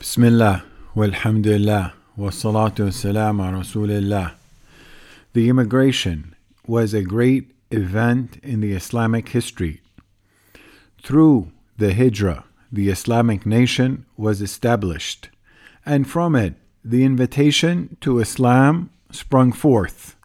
Bismillah, walhamdulillah, wassalatu wassalam ala rasulillah. The immigration was a great event in the Islamic history. Through the Hijrah, the Islamic nation was established, and from it, the invitation to Islam sprung forth.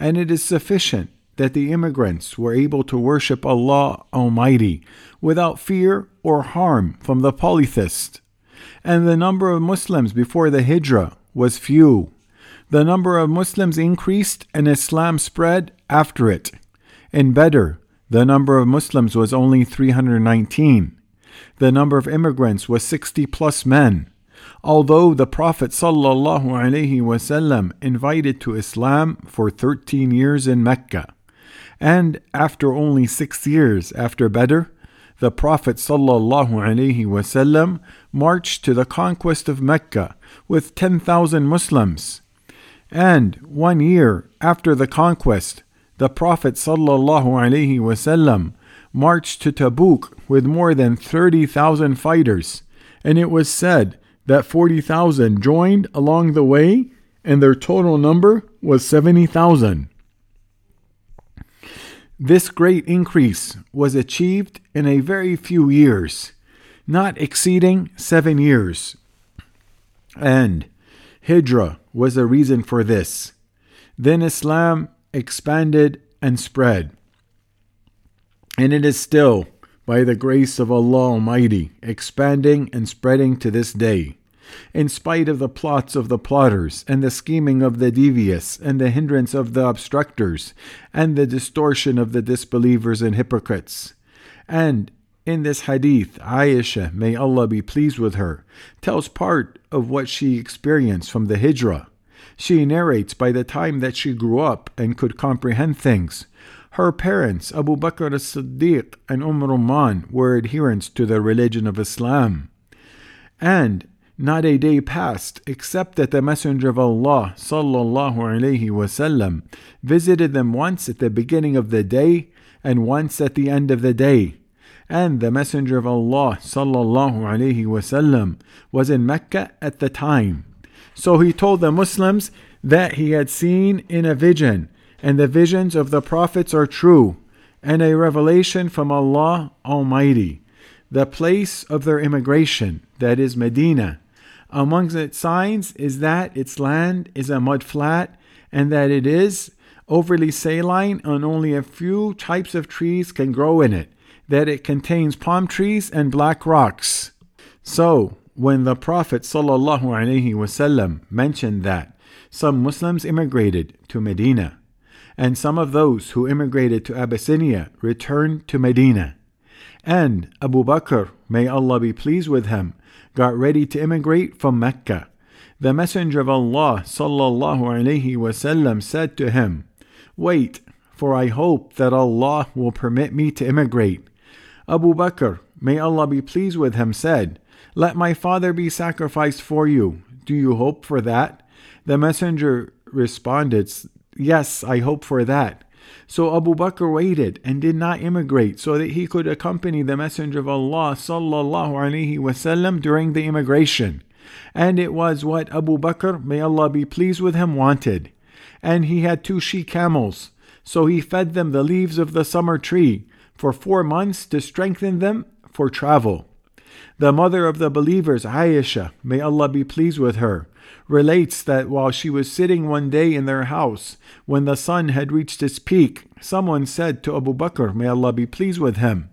And it is sufficient that the immigrants were able to worship Allah Almighty without fear or harm from the polytheist and the number of Muslims before the Hijrah was few. The number of Muslims increased and Islam spread after it. In Badr, the number of Muslims was only 319. The number of immigrants was 60 plus men. Although the Prophet ﷺ invited to Islam for 13 years in Mecca, and after only six years after Badr, the Prophet ﷺ marched to the conquest of Mecca with 10,000 Muslims. And one year after the conquest, the Prophet ﷺ marched to Tabuk with more than 30,000 fighters, and it was said that 40,000 joined along the way, and their total number was 70,000. This great increase was achieved in a very few years, not exceeding seven years. And Hijrah was a reason for this. Then Islam expanded and spread. And it is still, by the grace of Allah Almighty, expanding and spreading to this day in spite of the plots of the plotters, and the scheming of the devious, and the hindrance of the obstructors, and the distortion of the disbelievers and hypocrites. And in this hadith, Aisha, may Allah be pleased with her, tells part of what she experienced from the Hijrah. She narrates by the time that she grew up and could comprehend things. Her parents, Abu Bakr as Siddiq and Umm Rumman, were adherents to the religion of Islam. And not a day passed except that the Messenger of Allah sallallahu alaihi wasallam visited them once at the beginning of the day and once at the end of the day. And the Messenger of Allah sallallahu alaihi wasallam was in Mecca at the time. So he told the Muslims that he had seen in a vision, and the visions of the prophets are true, and a revelation from Allah Almighty. The place of their immigration, that is Medina, amongst its signs is that its land is a mud flat and that it is overly saline and only a few types of trees can grow in it, that it contains palm trees and black rocks. So, when the Prophet ﷺ mentioned that some Muslims immigrated to Medina, and some of those who immigrated to Abyssinia returned to Medina, and Abu Bakr, may Allah be pleased with him, got ready to immigrate from Mecca. The Messenger of Allah sallallahu alaihi wasallam said to him, Wait, for I hope that Allah will permit me to immigrate. Abu Bakr, may Allah be pleased with him, said, Let my father be sacrificed for you. Do you hope for that? The Messenger responded, Yes, I hope for that. So Abu Bakr waited and did not immigrate so that he could accompany the Messenger of Allah sallallahu alaihi wasallam during the immigration. And it was what Abu Bakr, may Allah be pleased with him, wanted. And he had two she camels. So he fed them the leaves of the samur tree for four months to strengthen them for travel. The mother of the believers, Aisha, may Allah be pleased with her, relates that while she was sitting one day in their house, when the sun had reached its peak, someone said to Abu Bakr, may Allah be pleased with him,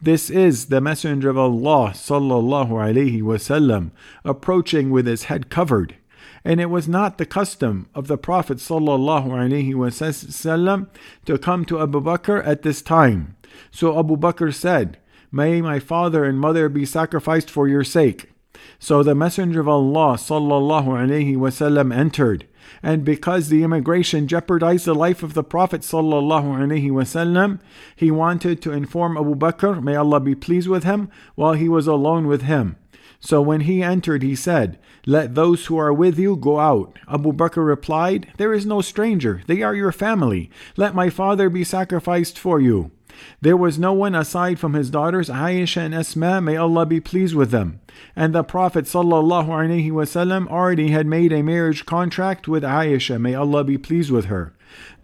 this is the Messenger of Allah sallallahu alaihi wasallam approaching with his head covered. And it was not the custom of the Prophet sallallahu alaihi wasallam to come to Abu Bakr at this time. So Abu Bakr said, May my father and mother be sacrificed for your sake. So the Messenger of Allah sallallahu alaihi wasallam entered, and because the immigration jeopardized the life of the Prophet sallallahu alaihi wasallam, he wanted to inform Abu Bakr, may Allah be pleased with him, while he was alone with him. So when he entered, he said, Let those who are with you go out. Abu Bakr replied, There is no stranger, they are your family. Let my father be sacrificed for you. There was no one aside from his daughters Aisha and Asma, may Allah be pleased with them. And the Prophet ﷺ already had made a marriage contract with Aisha, may Allah be pleased with her.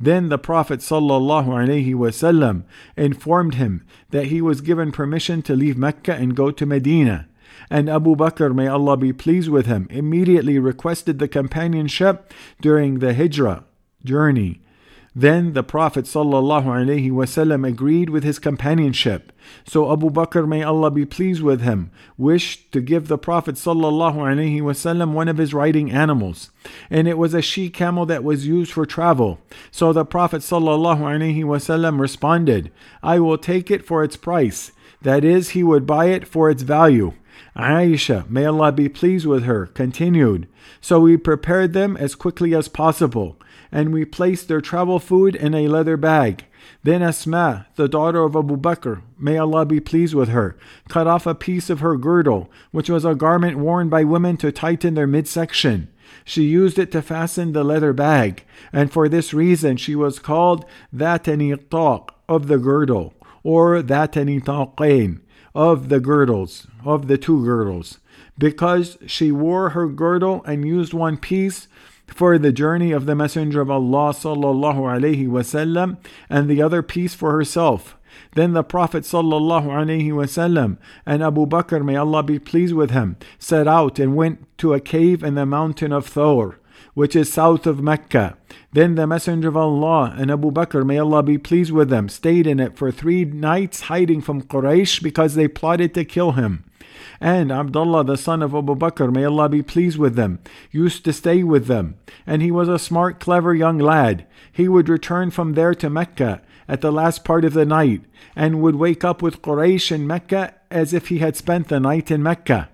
Then the Prophet ﷺ informed him that he was given permission to leave Mecca and go to Medina. And Abu Bakr, may Allah be pleased with him, immediately requested the companionship during the Hijrah journey then the Prophet ﷺ agreed with his companionship. So Abu Bakr, may Allah be pleased with him, wished to give the Prophet ﷺ one of his riding animals. And it was a she camel that was used for travel. So the Prophet ﷺ responded, I will take it for its price. That is, he would buy it for its value. Aisha, may Allah be pleased with her, continued, So we prepared them as quickly as possible and we placed their travel food in a leather bag. Then Asma, the daughter of Abu Bakr, may Allah be pleased with her, cut off a piece of her girdle, which was a garment worn by women to tighten their midsection. She used it to fasten the leather bag, and for this reason she was called Thatani Taq of the girdle, or Thatani Taqain of the girdles, of the two girdles, because she wore her girdle and used one piece for the journey of the Messenger of Allah sallallahu alaihi wasallam, and the other piece for herself. Then the Prophet sallallahu alaihi wasallam and Abu Bakr, may Allah be pleased with him, set out and went to a cave in the mountain of Thawr, which is south of Mecca. Then the Messenger of Allah and Abu Bakr, may Allah be pleased with them, stayed in it for three nights, hiding from Quraysh because they plotted to kill him. And Abdullah, the son of Abu Bakr, may Allah be pleased with them, used to stay with them. And he was a smart, clever young lad. He would return from there to Mecca at the last part of the night, and would wake up with Quraysh in Mecca as if he had spent the night in Mecca.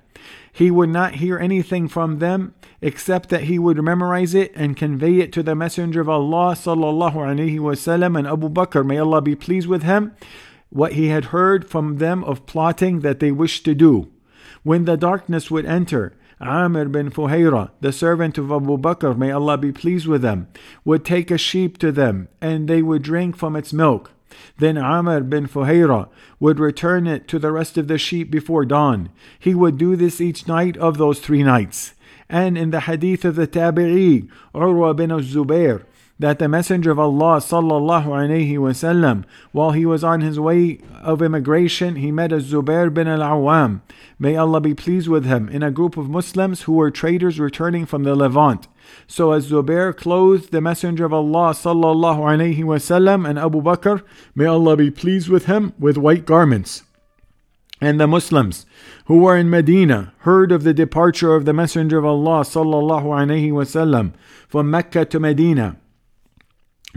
He would not hear anything from them except that he would memorize it and convey it to the Messenger of Allah sallallahu alaihi wasallam and Abu Bakr, may Allah be pleased with him, what he had heard from them of plotting that they wished to do. When the darkness would enter, Amir bin Fuhayra, the servant of Abu Bakr, may Allah be pleased with them, would take a sheep to them, and they would drink from its milk. Then Amir bin Fuhayra would return it to the rest of the sheep before dawn. He would do this each night of those three nights. And in the hadith of the Tabi'i, Urwa bin Zubair, that the Messenger of Allah sallallahu alaihi wasallam, while he was on his way of immigration, he met a Zubair bin al-Awwam. May Allah be pleased with him, in a group of Muslims who were traders returning from the Levant. So as Zubair clothed the Messenger of Allah sallallahu alaihi wasallam and Abu Bakr, may Allah be pleased with him, with white garments. And the Muslims who were in Medina heard of the departure of the Messenger of Allah sallallahu from Mecca to Medina.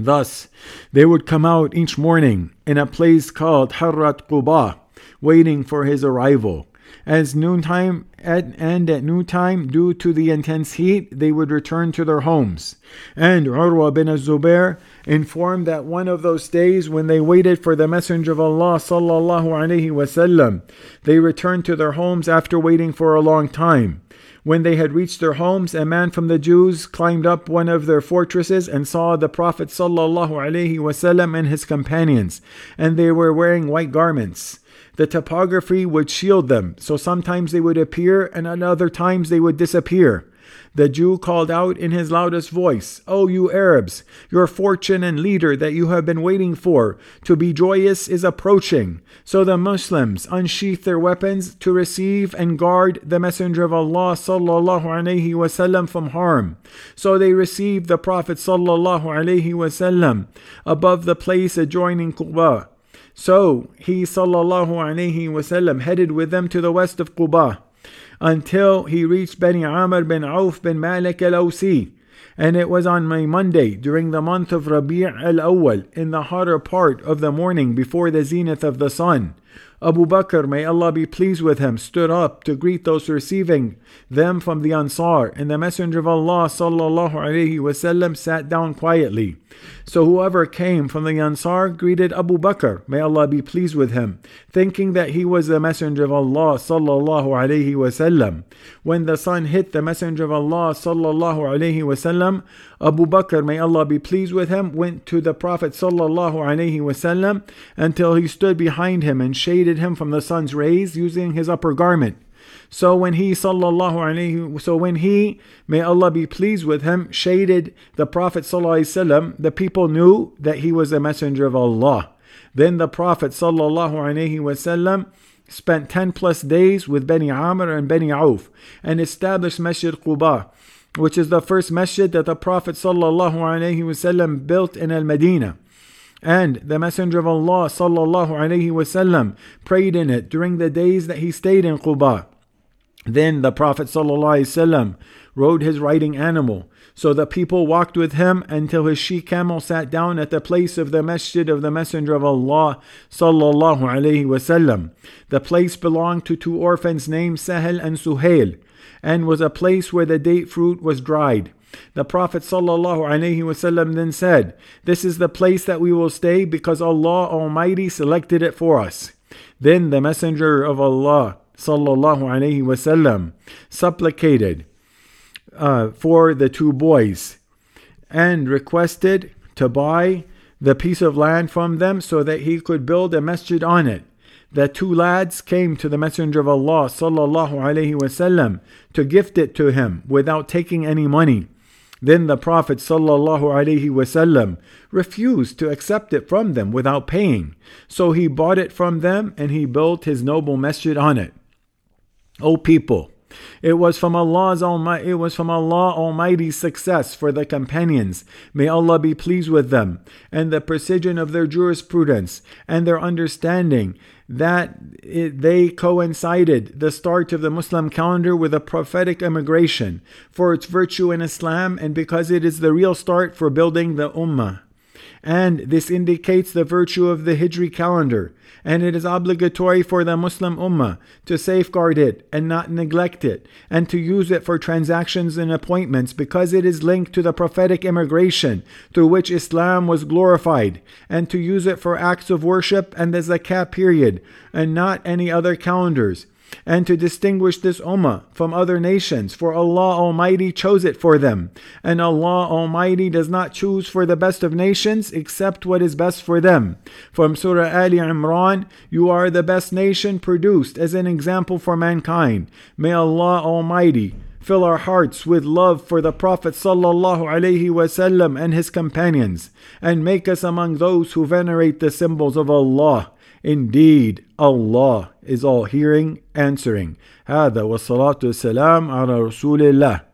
Thus, they would come out each morning in a place called Harrat Quba, waiting for his arrival. As noontime at, and at noontime, due to the intense heat, they would return to their homes. And Urwa bin Zubair informed that one of those days when they waited for the Messenger of Allah sallallahu alaihi wasallam, they returned to their homes after waiting for a long time. When they had reached their homes, a man from the Jews climbed up one of their fortresses and saw the Prophet ﷺ and his companions, and they were wearing white garments. The topography would shield them, so sometimes they would appear and at other times they would disappear. The Jew called out in his loudest voice, O you Arabs, your fortune and leader that you have been waiting for, to be joyous is approaching. So the Muslims unsheathed their weapons to receive and guard the Messenger of Allah sallallahu alaihi wasallam from harm. So they received the Prophet sallallahu alaihi wasallam above the place adjoining Quba. So he sallallahu alaihi wasallam headed with them to the west of Quba until he reached Bani Amr bin Auf bin Malik al Awsi. And it was on my Monday during the month of Rabi' al Awwal in the hotter part of the morning before the zenith of the sun. Abu Bakr, may Allah be pleased with him, stood up to greet those receiving them from the Ansar, and the Messenger of Allah sallallahu alaihi wasallam sat down quietly. So whoever came from the Ansar greeted Abu Bakr, may Allah be pleased with him, thinking that he was the Messenger of Allah sallallahu alaihi wasallam. When the sun hit the Messenger of Allah sallallahu alaihi wasallam, Abu Bakr, may Allah be pleased with him, went to the Prophet sallallahu alaihi wasallam until he stood behind him and shaded him from the sun's rays using his upper garment. So when he sallallahu so when he may Allah be pleased with him shaded the Prophet sallallahu the people knew that he was a messenger of Allah. Then the Prophet sallallahu wasallam spent 10 plus days with Bani Amr and Bani Auf and established Masjid Quba, which is the first masjid that the Prophet wasallam built in Al-Madinah. And the Messenger of Allah wasallam prayed in it during the days that he stayed in Quba. Then the Prophet ﷺ rode his riding animal. So the people walked with him until his she camel sat down at the place of the masjid of the Messenger of Allah sallallahu alaihi wasallam. The place belonged to two orphans named Sahel and Suhail, and was a place where the date fruit was dried. The Prophet wasallam then said, "This is the place that we will stay because Allah Almighty selected it for us." Then the Messenger of Allah sallallahu alaihi wasallam supplicated uh, for the two boys and requested to buy the piece of land from them so that he could build a masjid on it. The two lads came to the Messenger of Allah sallallahu alaihi wasallam to gift it to him without taking any money. Then the Prophet sallallahu alaihi wasallam refused to accept it from them without paying. So he bought it from them and he built his noble masjid on it. O people, it was from Allah's Almighty, it was from Allah Almighty's success for the companions. May Allah be pleased with them, and the precision of their jurisprudence and their understanding that it, they coincided the start of the Muslim calendar with a prophetic immigration for its virtue in Islam and because it is the real start for building the Ummah and this indicates the virtue of the Hijri calendar, and it is obligatory for the Muslim Ummah to safeguard it and not neglect it, and to use it for transactions and appointments because it is linked to the prophetic immigration through which Islam was glorified, and to use it for acts of worship and the zakat period, and not any other calendars and to distinguish this ummah from other nations, for Allah Almighty chose it for them. And Allah Almighty does not choose for the best of nations except what is best for them. From Surah Ali Imran, you are the best nation produced as an example for mankind. May Allah Almighty fill our hearts with love for the Prophet sallallahu alaihi wasallam and his companions, and make us among those who venerate the symbols of Allah Indeed, Allah is all hearing, answering. هذا والصلاة والسلام على رسول الله